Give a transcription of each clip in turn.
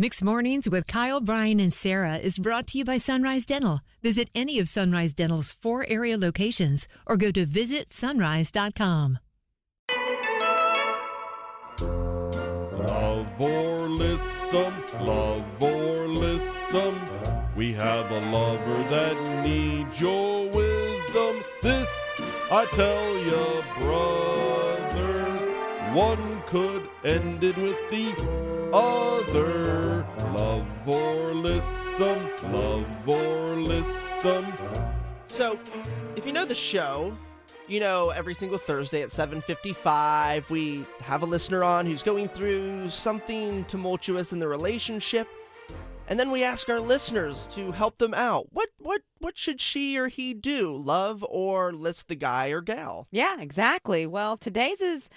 Mixed Mornings with Kyle, Brian, and Sarah is brought to you by Sunrise Dental. Visit any of Sunrise Dental's four area locations or go to visitsunrise.com. Love or list 'em, love or list 'em. We have a lover that needs your wisdom. This I tell ya, brother. One could end it with the other. Love or list 'em, love or list 'em. So, if you know the show, you know every single Thursday at 7:55 we have a listener on who's going through something tumultuous in the relationship. And then we ask our listeners to help them out. What what what should she or he do? Love or list the guy or gal? Yeah, exactly. Well, today's is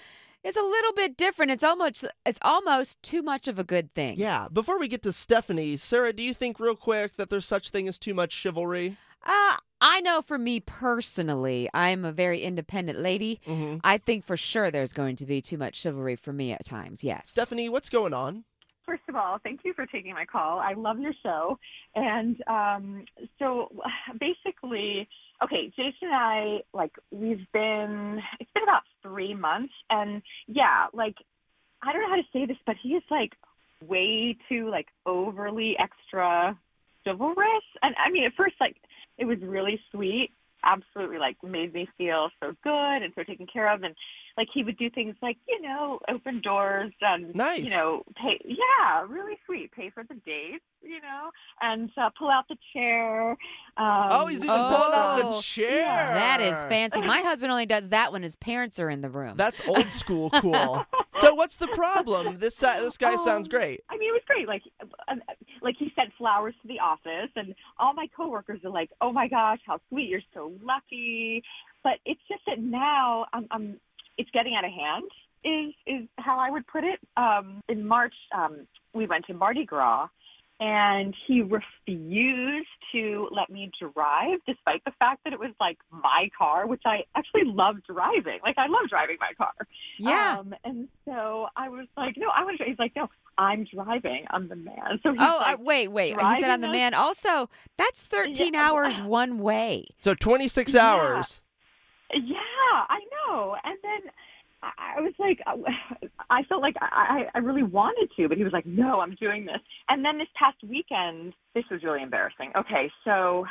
is a little bit different. It's almost it's almost too much of a good thing. Yeah, before we get to Stephanie, Sarah, do you think real quick that there's such thing as too much chivalry? Uh, I know for me personally, I'm a very independent lady. Mhm. I think for sure there's going to be too much chivalry for me at times. Yes. Stephanie, what's going on? First of all, thank you for taking my call. I love your show. And um, so basically, okay, Jason and I, like, we've been, it's been about three months. And yeah, like, I don't know how to say this, but he is like way too, like, overly extra chivalrous. And I mean, at first, like, it was really sweet. Absolutely, like, made me feel so good and so taken care of. And like, he would do things like, you know, open doors and, Nice. you know, pay. Yeah, really sweet. Pay for the dates, you know, and uh, pull out the chair. Um, oh, he's even pulling out Oh, the chair. That is fancy. My husband only does that when his parents are in the room. That's old school cool. so what's the problem? This uh, this guy sounds Um, great. I mean, it was great. Like, uh, like he sent flowers to the office, and all my coworkers are like, "Oh my gosh, how sweet! You're so lucky." But it's just that now I'm, I'm it's getting out of hand. Is is how I would put it. Um, in March, um, we went to Mardi Gras, and he refused to let me drive, despite the fact that it was like my car, which I actually love driving. Like I love driving my car. yeah. Um, and so I was like, no, I want to. He's like, no, I'm driving. I'm the man. So he's oh, like, uh, wait, wait. He said I'm the man. Also, that's 13 Yeah. hours one way. So 26 Yeah. hours. Yeah, I know. And then I I was like, I felt like I, I really wanted to, but he was like, no, I'm doing this. And then this past weekend, this was really embarrassing. Okay, so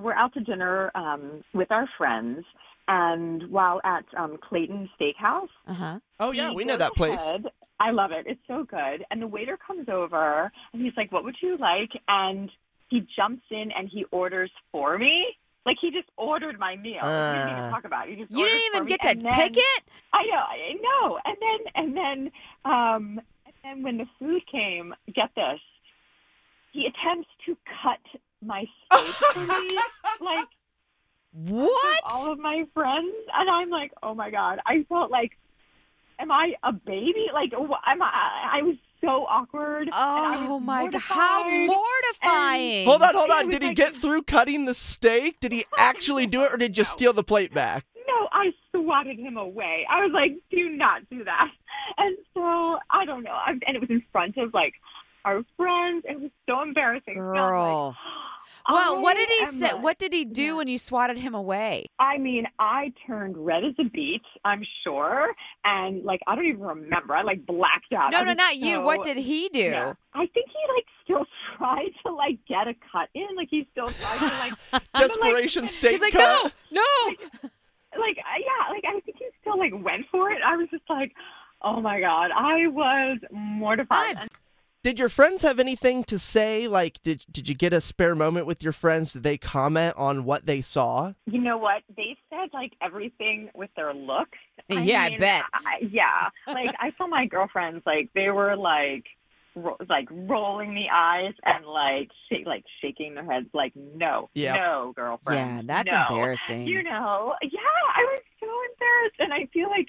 we're out to dinner um, with our friends, and while at um, Clayton Steakhouse, Uh huh. Oh yeah, we know that place. ahead. I love it. It's so good. And the waiter comes over and he's like, "What would you like?" And he jumps in and he orders for me. Like he just ordered my meal. we didn't even Uh. talk about it. He just You didn't even get to then- pick it? I know, I know. And then and then um and then when the food came, get this. He attempts to cut my steak for me. Like What? all of my friends, and I'm like, oh my god, I felt like, am I a baby? Like, wh- am I? I was so awkward. Oh my god! How mortified. mortifying! Hold on, hold on. Did he like- get through cutting the steak? Did he actually do it, or did you No. steal the plate back? No, I swatted him away. I was like, do not do that. And so I don't know. And it was in front of like our friends. It was so embarrassing. So I'm like, Girl. Well, what did he say? am- What did he do yeah. when you swatted him away? I mean, I turned red as a beet, I'm sure, and like I don't even remember. I like blacked out. No, I no, was not you. What did he do? Yeah. I think he like still tried to like get a cut in. Like he still tried to like Desperation state He's like, cut. no, no. like uh, yeah, like I think he still like went for it. I was just like, oh my god, I was mortified. I- And Did your friends have anything to say? Like, did did you get a spare moment with your friends? Did they comment on what they saw? you know what? They said like everything with their looks. Yeah, I bet. I, yeah, like I saw my girlfriends like they were like. Ro- like rolling the eyes and like shake, like shaking their heads, like no, Yep. no, girlfriend. Yeah, that's no. embarrassing. You know, yeah, I was so embarrassed, and I feel like,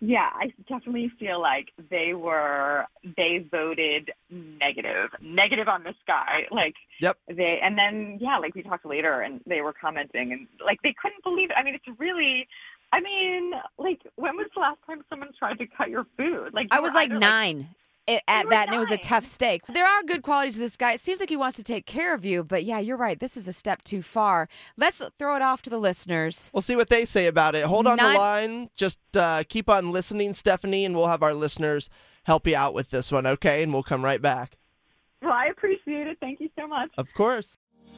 yeah, I definitely feel like they were they voted negative, negative on this guy. Like, Yep. They and then yeah, like we talked later, and they were commenting, and like they couldn't believe it. I mean, it's really. I mean, like, when was the last time someone tried to cut your food? Like, I was were like either, nine. It, at were that, and it was a tough steak. There are good qualities to this guy. It seems like he wants to take care of you, but yeah, you're right. This is a step too far. Let's throw it off to the listeners. We'll see what they say about it. Hold on Not- the line. Just uh, keep on listening, Stephanie, and we'll have our listeners help you out with this one, okay? And we'll come right back. Well, I appreciate it. Thank you so much. Of course.